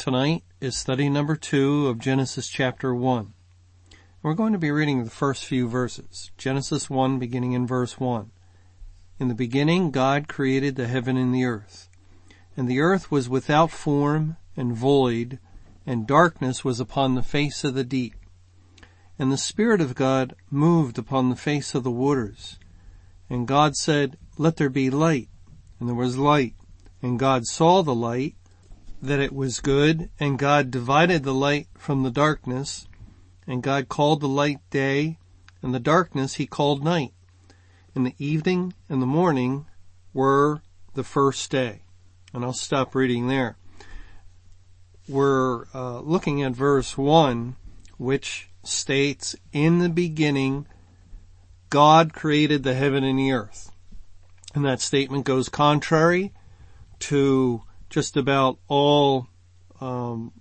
Tonight is study number two of Genesis chapter one. We're going to be reading the first few verses. Genesis 1 beginning in verse 1. In the beginning God created the heaven and the earth. And the earth was without form and void, and darkness was upon the face of the deep. And the Spirit of God moved upon the face of the waters. And God said, Let there be light. And there was light. And God saw the light, that it was good, and God divided the light from the darkness, and God called the light day, and the darkness he called night. And the evening and the morning were the first day. And I'll stop reading there. We're uh, looking at verse 1, which states, In the beginning, God created the heaven and the earth. And that statement goes contrary to just about all um,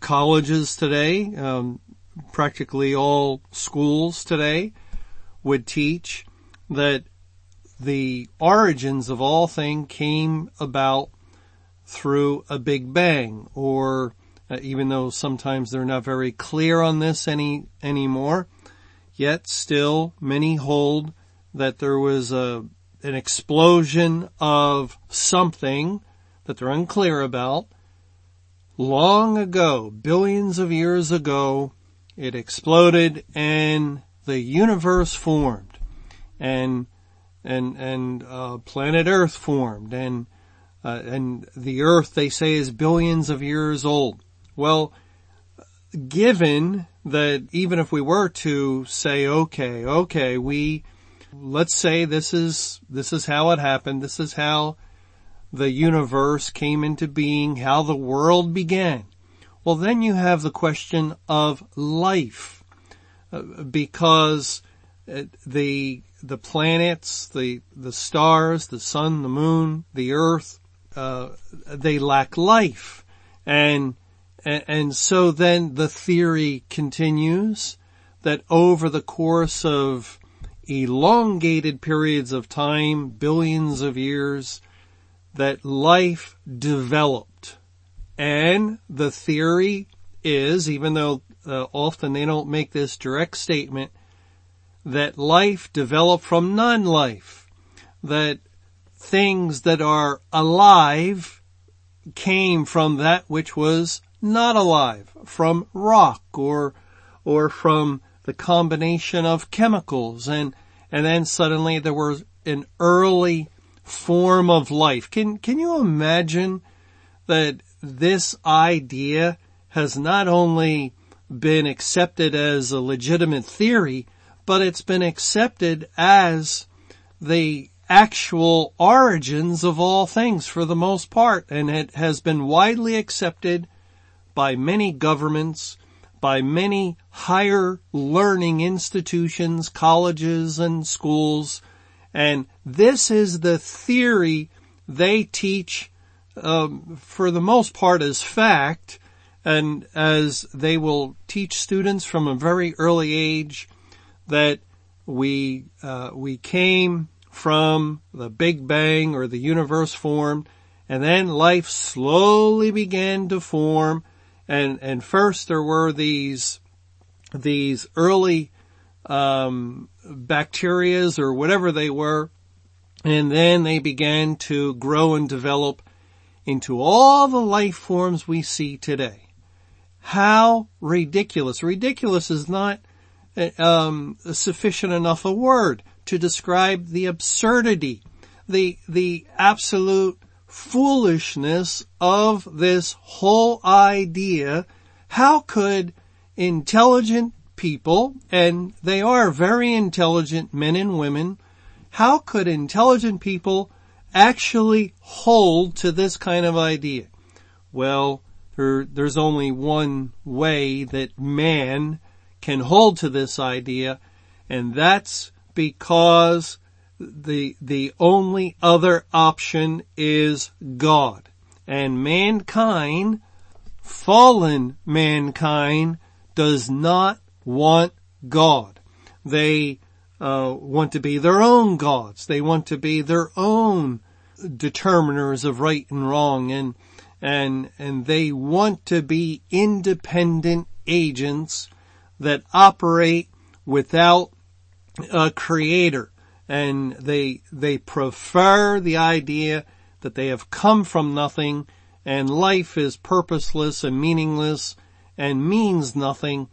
colleges today, um, practically all schools today would teach that the origins of all things came about through a big bang or uh, even though sometimes they're not very clear on this any anymore yet still many hold that there was a an explosion of something that they're unclear about. Long ago, billions of years ago, it exploded and the universe formed and and and uh, planet Earth formed and uh, and the Earth they say is billions of years old. Well, given that even if we were to say okay, okay, we let's say this is this is how it happened. This is how the universe came into being, how the world began. Well, then you have the question of life, uh, because uh, the the planets, the the stars, the sun, the moon, the earth, uh, they lack life, and, and and so then the theory continues that over the course of elongated periods of time, billions of years, that life developed. And the theory is, even though uh, often they don't make this direct statement, that life developed from non-life. That things that are alive came from that which was not alive, from rock or, or from the combination of chemicals and, and then suddenly there was an early form of life. Can, can you imagine that this idea has not only been accepted as a legitimate theory, but it's been accepted as the actual origins of all things for the most part, and it has been widely accepted by many governments, by many higher learning institutions, colleges and schools, and this is the theory they teach um, for the most part as fact, and as they will teach students from a very early age that we uh, we came from the Big Bang or the universe formed, and then life slowly began to form, and and first there were these these early um, bacterias or whatever they were, and then they began to grow and develop into all the life forms we see today. How ridiculous. Ridiculous is not um, sufficient enough a word to describe the absurdity, the, the absolute foolishness of this whole idea. How could intelligent people, and they are very intelligent men and women, how could intelligent people actually hold to this kind of idea? Well, there, there's only one way that man can hold to this idea, and that's because the, the only other option is God. And mankind, fallen mankind, does not want God. They uh, want to be their own gods. They want to be their own determiners of right and wrong and and and they want to be independent agents that operate without a creator and they they prefer the idea that they have come from nothing and life is purposeless and meaningless and means nothing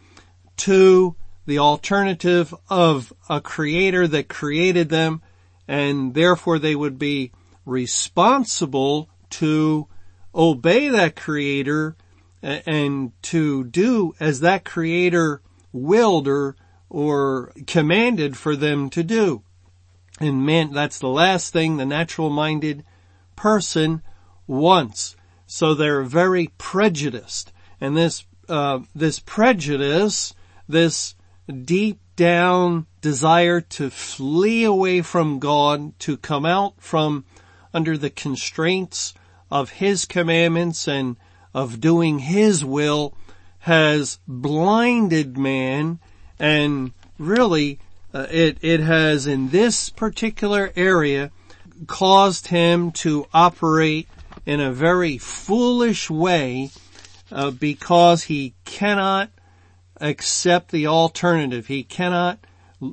to the alternative of a creator that created them and therefore they would be responsible to obey that creator and to do as that creator willed or, or commanded for them to do. And man, that's the last thing the natural minded person wants. So they're very prejudiced. And this, uh, this prejudice, this deep down desire to flee away from God, to come out from under the constraints of His commandments and of doing His will has blinded man and really uh, it, it has in this particular area caused him to operate in a very foolish way uh, because he cannot accept the alternative. He cannot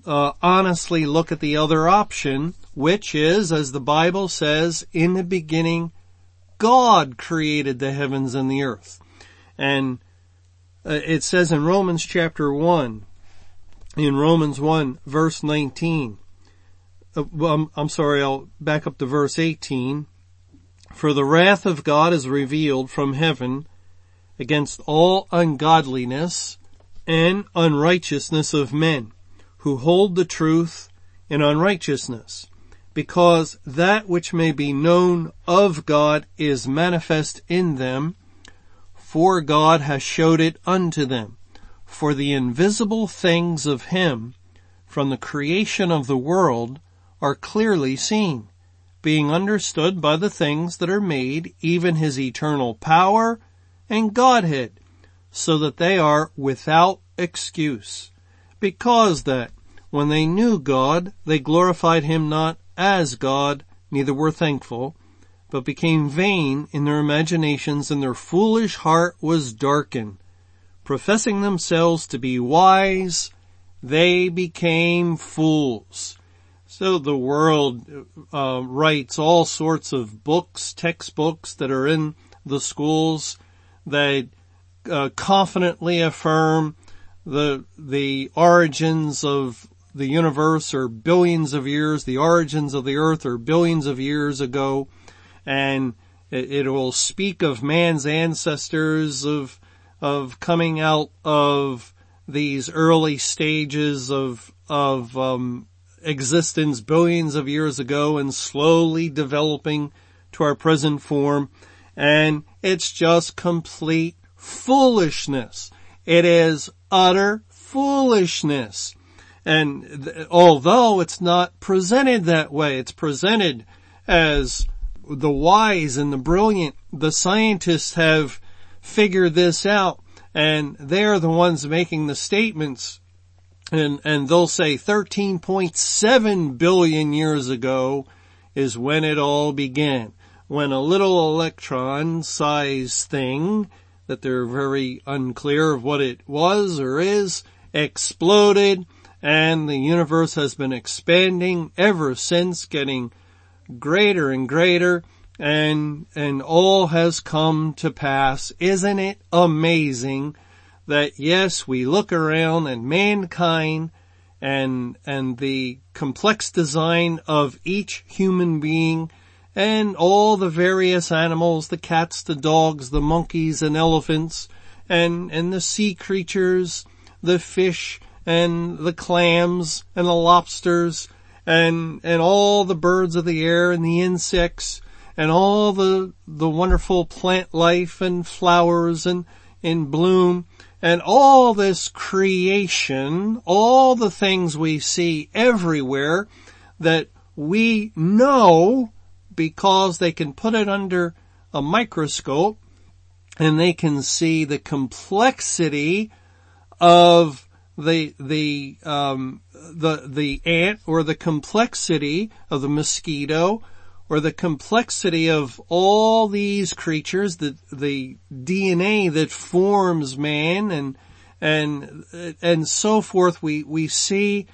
uh, honestly look at the other option, which is, as the Bible says, in the beginning, God created the heavens and the earth. And uh, it says in Romans chapter 1, in Romans 1 verse 19, uh, I'm, I'm sorry, I'll back up to verse 18. For the wrath of God is revealed from heaven against all ungodliness and unrighteousness of men who hold the truth in unrighteousness because that which may be known of God is manifest in them for God has showed it unto them. For the invisible things of him from the creation of the world are clearly seen, being understood by the things that are made, even his eternal power and Godhead, so that they are without excuse. Because that when they knew God, they glorified him not as God, neither were thankful, but became vain in their imaginations and their foolish heart was darkened. Professing themselves to be wise, they became fools. So the world uh, writes all sorts of books, textbooks that are in the schools that uh, confidently affirm the the origins of the universe are billions of years, the origins of the earth are billions of years ago, and it, it will speak of man's ancestors of of coming out of these early stages of of um, existence billions of years ago and slowly developing to our present form. And it's just complete foolishness. It is utter foolishness. And th- although it's not presented that way, it's presented as the wise and the brilliant, the scientists have figured this out and they're the ones making the statements and, and they'll say 13.7 billion years ago is when it all began. When a little electron size thing that they're very unclear of what it was or is exploded and the universe has been expanding ever since getting greater and greater and, and all has come to pass. Isn't it amazing that yes, we look around and mankind and, and the complex design of each human being and all the various animals, the cats, the dogs, the monkeys and elephants and, and the sea creatures, the fish and the clams and the lobsters and, and all the birds of the air and the insects and all the, the wonderful plant life and flowers and, in bloom and all this creation, all the things we see everywhere that we know because they can put it under a microscope and they can see the complexity of the the um, the the ant or the complexity of the mosquito or the complexity of all these creatures, the, the DNA that forms man and, and, and so forth, we, we see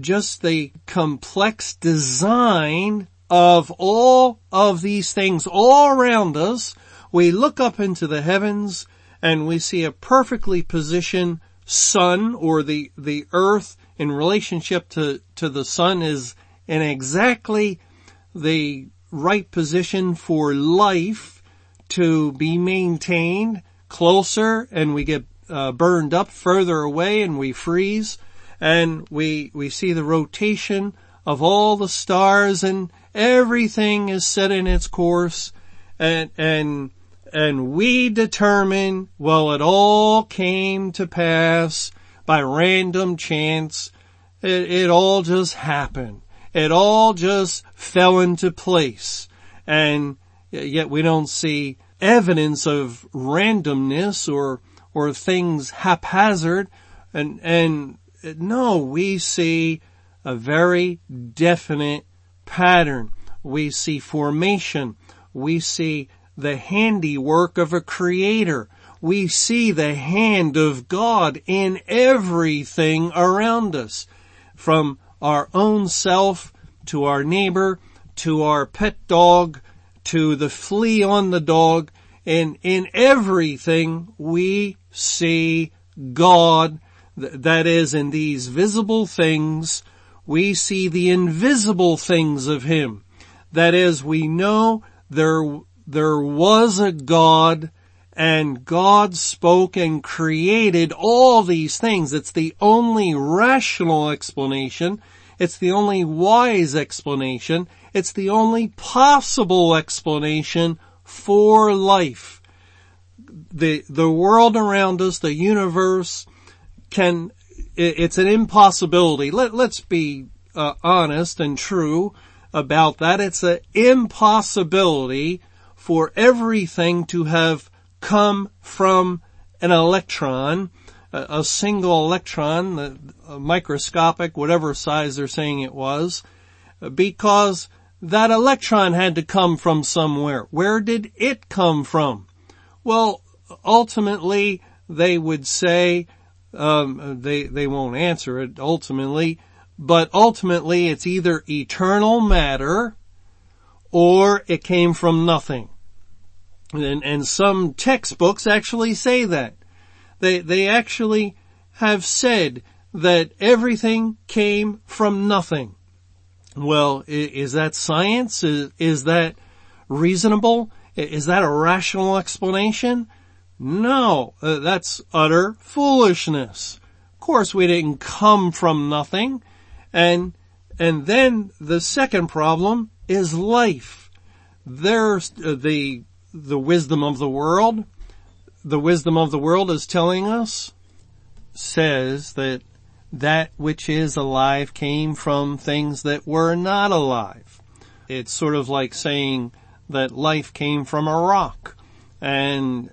just the complex design of all of these things all around us. We look up into the heavens and we see a perfectly positioned sun or the, the earth in relationship to, to the sun is in exactly the right position for life to be maintained closer and we get uh, burned up further away and we freeze and we we see the rotation of all the stars and everything is set in its course and and and we determine well it all came to pass by random chance it, it all just happened it all just fell into place. And yet we don't see evidence of randomness or, or things haphazard. And, and no, we see a very definite pattern. We see formation. We see the handiwork of a creator. We see the hand of God in everything around us. From our own self, to our neighbor, to our pet dog, to the flea on the dog, and in everything we see God, that is in these visible things, we see the invisible things of Him. That is, we know there, there was a God and God spoke and created all these things. It's the only rational explanation. It's the only wise explanation. It's the only possible explanation for life. The, the world around us, the universe can, it's an impossibility. Let, let's be uh, honest and true about that. It's an impossibility for everything to have come from an electron, a, a single electron, the, microscopic, whatever size they're saying it was, because that electron had to come from somewhere. Where did it come from? Well, ultimately, they would say, um, they, they won't answer it ultimately, but ultimately it's either eternal matter or it came from nothing. And, and some textbooks actually say that. They, they actually have said that everything came from nothing. Well, is that science? Is, is that reasonable? Is that a rational explanation? No, uh, that's utter foolishness. Of course we didn't come from nothing. And, and then the second problem is life. There's uh, the the wisdom of the world, the wisdom of the world is telling us, says that that which is alive came from things that were not alive. It's sort of like saying that life came from a rock and,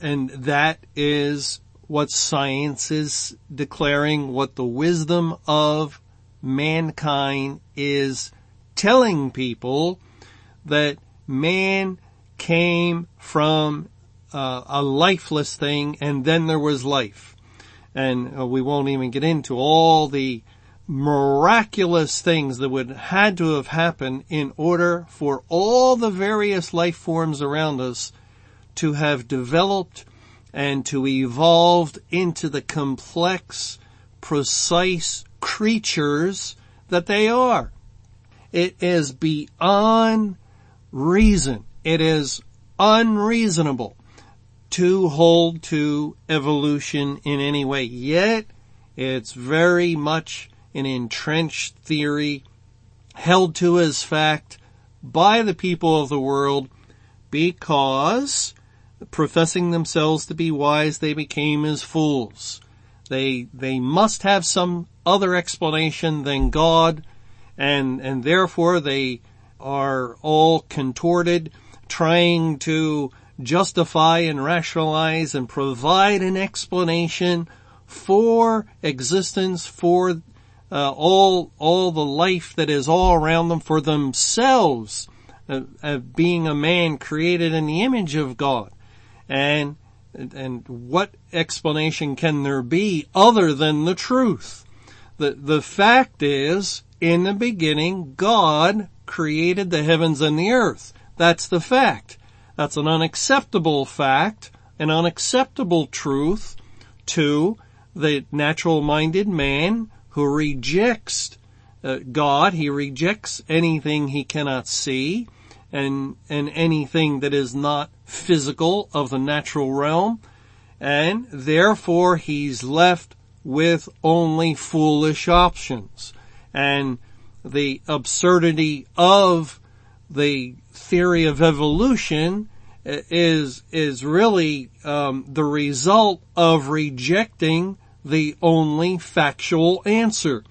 and that is what science is declaring, what the wisdom of mankind is telling people that man came from uh, a lifeless thing and then there was life. And uh, we won't even get into all the miraculous things that would had to have happened in order for all the various life forms around us to have developed and to evolved into the complex, precise creatures that they are. It is beyond reason it is unreasonable to hold to evolution in any way. Yet, it's very much an entrenched theory held to as fact by the people of the world because professing themselves to be wise, they became as fools. They, they must have some other explanation than God and, and therefore they are all contorted trying to justify and rationalize and provide an explanation for existence, for uh, all all the life that is all around them, for themselves, uh, uh, being a man created in the image of God, and and what explanation can there be other than the truth? The the fact is, in the beginning, God created the heavens and the earth. That's the fact. That's an unacceptable fact, an unacceptable truth to the natural minded man who rejects uh, God. He rejects anything he cannot see and, and anything that is not physical of the natural realm. And therefore he's left with only foolish options. And the absurdity of the theory of evolution is is really um, the result of rejecting the only factual answer,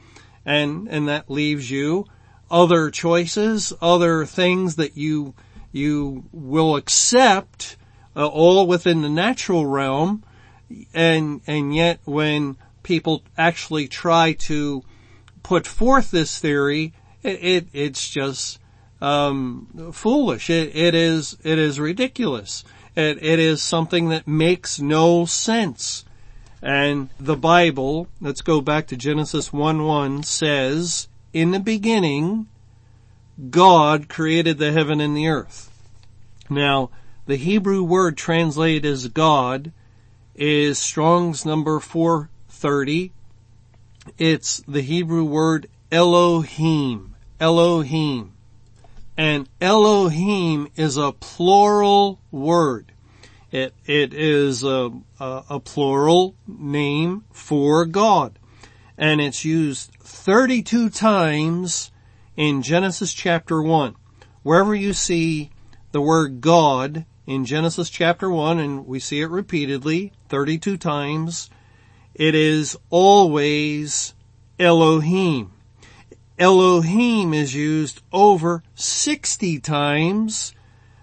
and and that leaves you other choices, other things that you you will accept, uh, all within the natural realm, and and yet when people actually try to put forth this theory, it, it it's just um, foolish. It, it is it is ridiculous. It, it is something that makes no sense. And the Bible, let's go back to Genesis 1 1, says, In the beginning, God created the heaven and the earth. Now, the Hebrew word translated as God is Strong's number 430. It's the Hebrew word Elohim. Elohim. And Elohim is a plural word. It, it is a, a, a plural name for God. And it's used 32 times in Genesis chapter 1. Wherever you see the word God in Genesis chapter 1, and we see it repeatedly, 32 times, it is always Elohim. Elohim is used over 60 times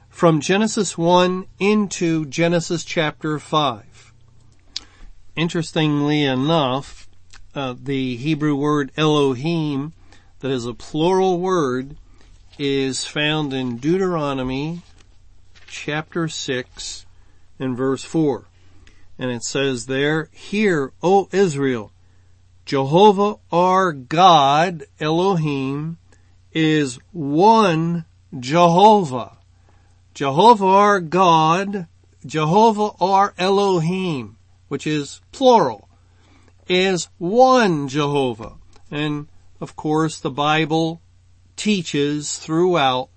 from Genesis 1 into Genesis chapter 5. Interestingly enough, uh, the Hebrew word Elohim, that is a plural word, is found in Deuteronomy chapter 6 and verse 4. And it says there, Hear, O Israel, Jehovah our God, Elohim, is one Jehovah. Jehovah our God, Jehovah our Elohim, which is plural, is one Jehovah. And of course the Bible teaches throughout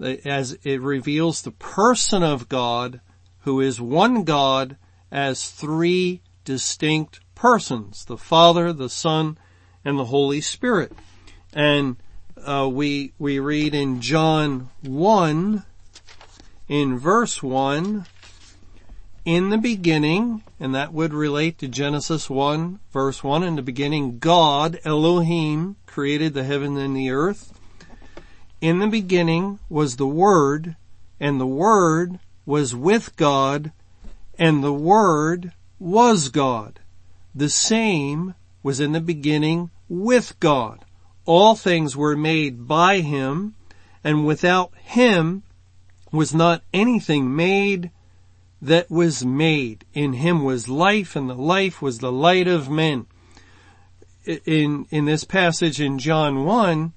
as it reveals the person of God who is one God as three distinct persons, the Father, the Son, and the Holy Spirit. And uh, we we read in John 1 in verse 1, in the beginning, and that would relate to Genesis 1 verse 1, in the beginning God, Elohim, created the heaven and the earth. In the beginning was the Word, and the Word was with God, and the Word was God. The same was in the beginning with God. All things were made by Him, and without Him was not anything made that was made. In him was life and the life was the light of men. In, in this passage in John 1,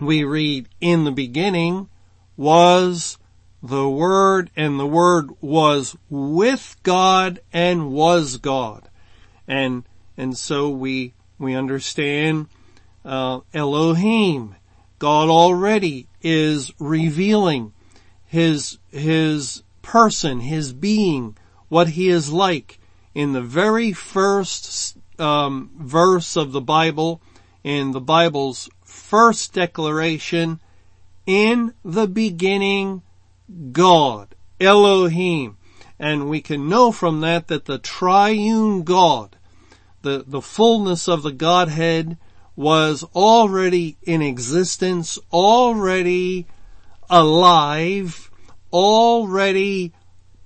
we read, in the beginning was the Word and the Word was with God and was God. And, and so we, we understand, uh, Elohim. God already is revealing his, his person, his being, what he is like in the very first um, verse of the Bible, in the Bible's first declaration, in the beginning God, Elohim. And we can know from that that the triune God, the, the fullness of the Godhead was already in existence, already alive, already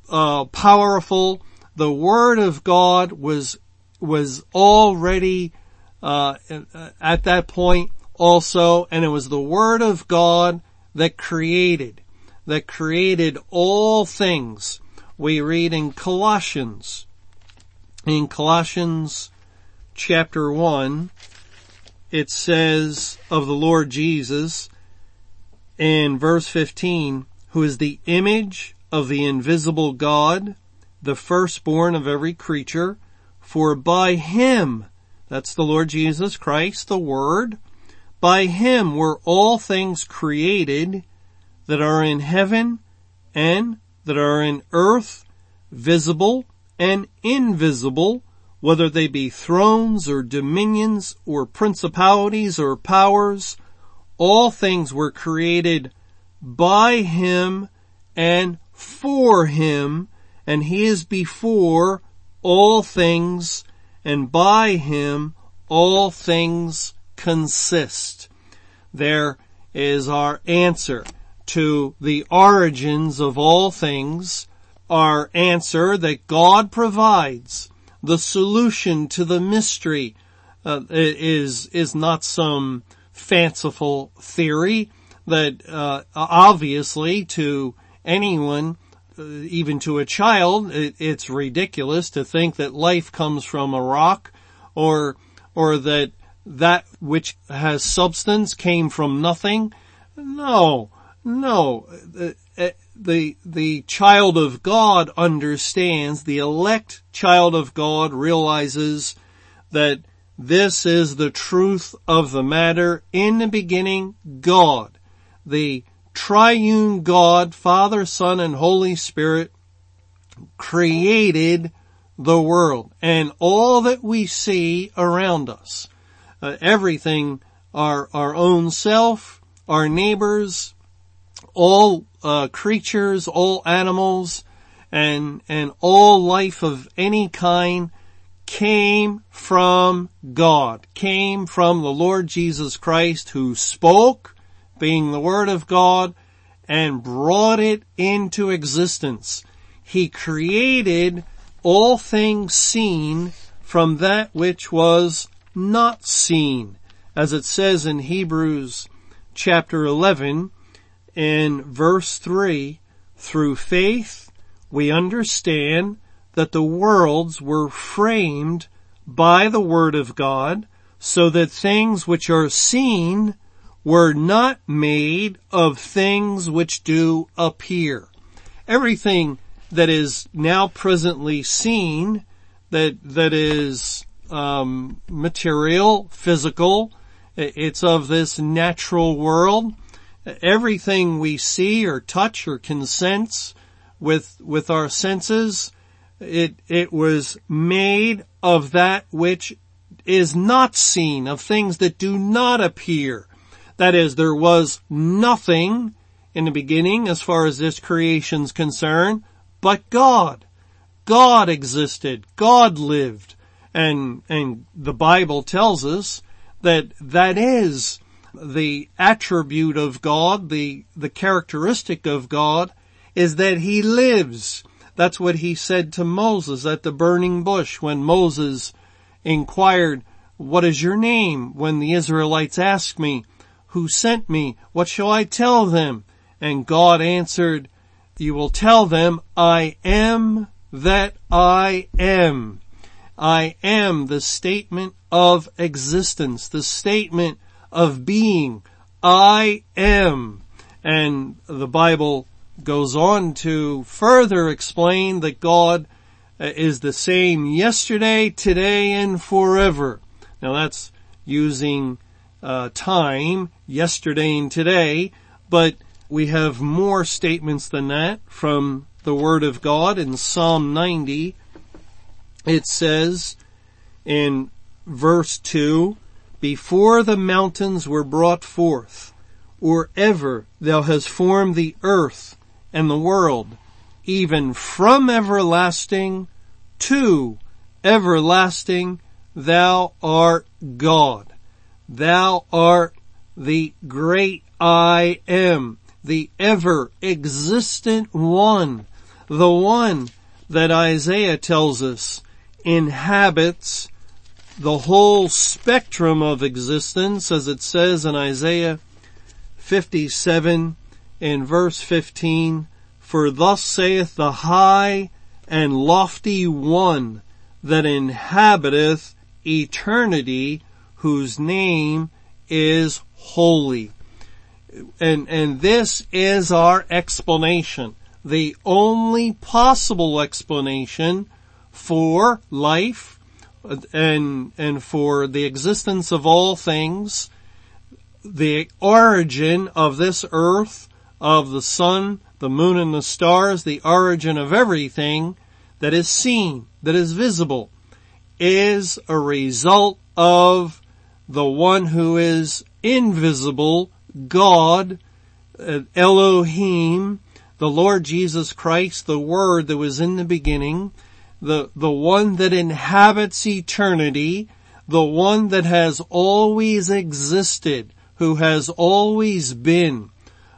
uh, powerful. The Word of God was was already uh, at that point also, and it was the Word of God that created, that created all things. We read in Colossians, in Colossians chapter 1, it says of the Lord Jesus in verse 15, who is the image of the invisible God, the firstborn of every creature, for by him, that's the Lord Jesus Christ, the Word, by him were all things created that are in heaven and that are in earth, visible and invisible, whether they be thrones or dominions or principalities or powers, all things were created by him and for him, and he is before all things, and by him all things consist. There is our answer to the origins of all things, our answer that God provides the solution to the mystery uh, is is not some fanciful theory that uh, obviously to anyone uh, even to a child it, it's ridiculous to think that life comes from a rock or or that that which has substance came from nothing no no uh, uh, the, the child of God understands, the elect child of God realizes that this is the truth of the matter. In the beginning, God, the triune God, Father, Son, and Holy Spirit created the world and all that we see around us. Uh, everything, our, our own self, our neighbors, all uh, creatures, all animals, and and all life of any kind came from God, came from the Lord Jesus Christ who spoke, being the Word of God, and brought it into existence. He created all things seen from that which was not seen. As it says in Hebrews chapter 11, in verse 3, through faith, we understand that the worlds were framed by the Word of God so that things which are seen were not made of things which do appear. Everything that is now presently seen, that, that is, um, material, physical, it's of this natural world, everything we see or touch or can sense with, with our senses, it, it was made of that which is not seen, of things that do not appear. That is, there was nothing in the beginning as far as this creation's concerned, but God. God existed. God lived. And, and the Bible tells us that that is the attribute of God, the, the characteristic of God is that he lives. That's what he said to Moses at the burning bush when Moses inquired, what is your name? When the Israelites asked me, who sent me? What shall I tell them? And God answered, you will tell them, I am that I am. I am the statement of existence, the statement of being. I am. And the Bible goes on to further explain that God uh, is the same yesterday, today, and forever. Now that's using uh, time, yesterday and today, but we have more statements than that from the Word of God in Psalm 90. It says in verse 2, before the mountains were brought forth, or ever thou hast formed the earth and the world, even from everlasting to everlasting, thou art God. Thou art the great I am, the ever existent one, the one that Isaiah tells us inhabits the whole spectrum of existence as it says in Isaiah 57 in verse 15, for thus saith the high and lofty one that inhabiteth eternity whose name is holy. And, and this is our explanation. The only possible explanation for life and, and for the existence of all things, the origin of this earth, of the sun, the moon and the stars, the origin of everything that is seen, that is visible, is a result of the one who is invisible, God, uh, Elohim, the Lord Jesus Christ, the Word that was in the beginning, the, the one that inhabits eternity, the one that has always existed, who has always been.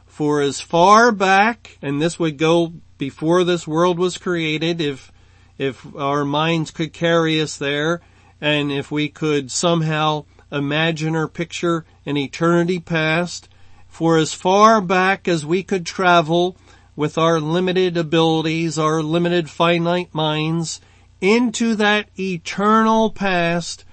For as far back, and this would go before this world was created, if, if our minds could carry us there, and if we could somehow imagine or picture an eternity past, for as far back as we could travel with our limited abilities, our limited finite minds, into that eternal past,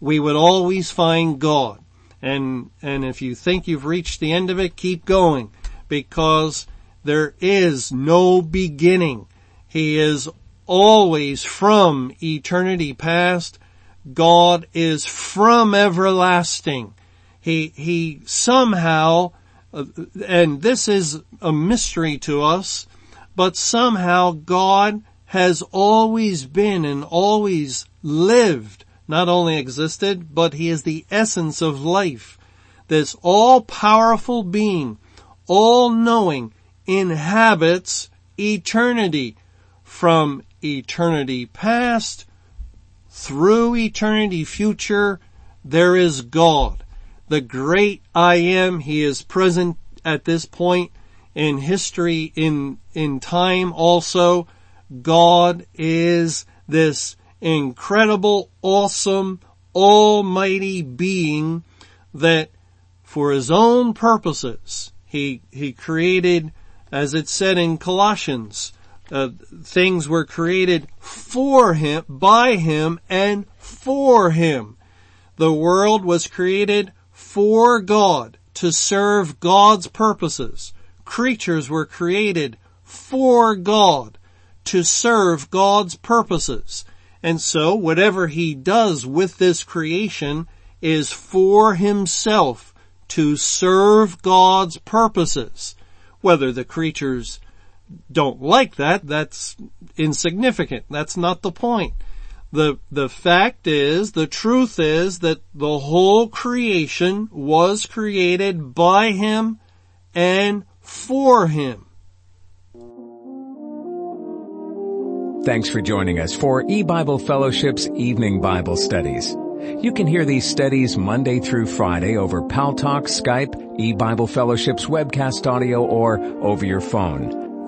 we would always find God. And, and if you think you've reached the end of it, keep going because there is no beginning. He is always from eternity past. God is from everlasting. He, he somehow uh, and this is a mystery to us, but somehow God has always been and always lived, not only existed, but he is the essence of life. This all-powerful being, all-knowing, inhabits eternity from eternity past through eternity future. There is God the great I am. He is present at this point in history, in, in time also. God is this incredible, awesome, almighty being that for his own purposes, he, he created, as it said in Colossians, uh, things were created for him, by him, and for him. The world was created for God to serve God's purposes. Creatures were created for God to serve God's purposes. And so whatever he does with this creation is for himself to serve God's purposes. Whether the creatures don't like that, that's insignificant. That's not the point. The, the fact is, the truth is that the whole creation was created by Him and for Him. Thanks for joining us for E-Bible Fellowship's Evening Bible Studies. You can hear these studies Monday through Friday over Paltalk, Skype, E-Bible Fellowship's webcast audio, or over your phone.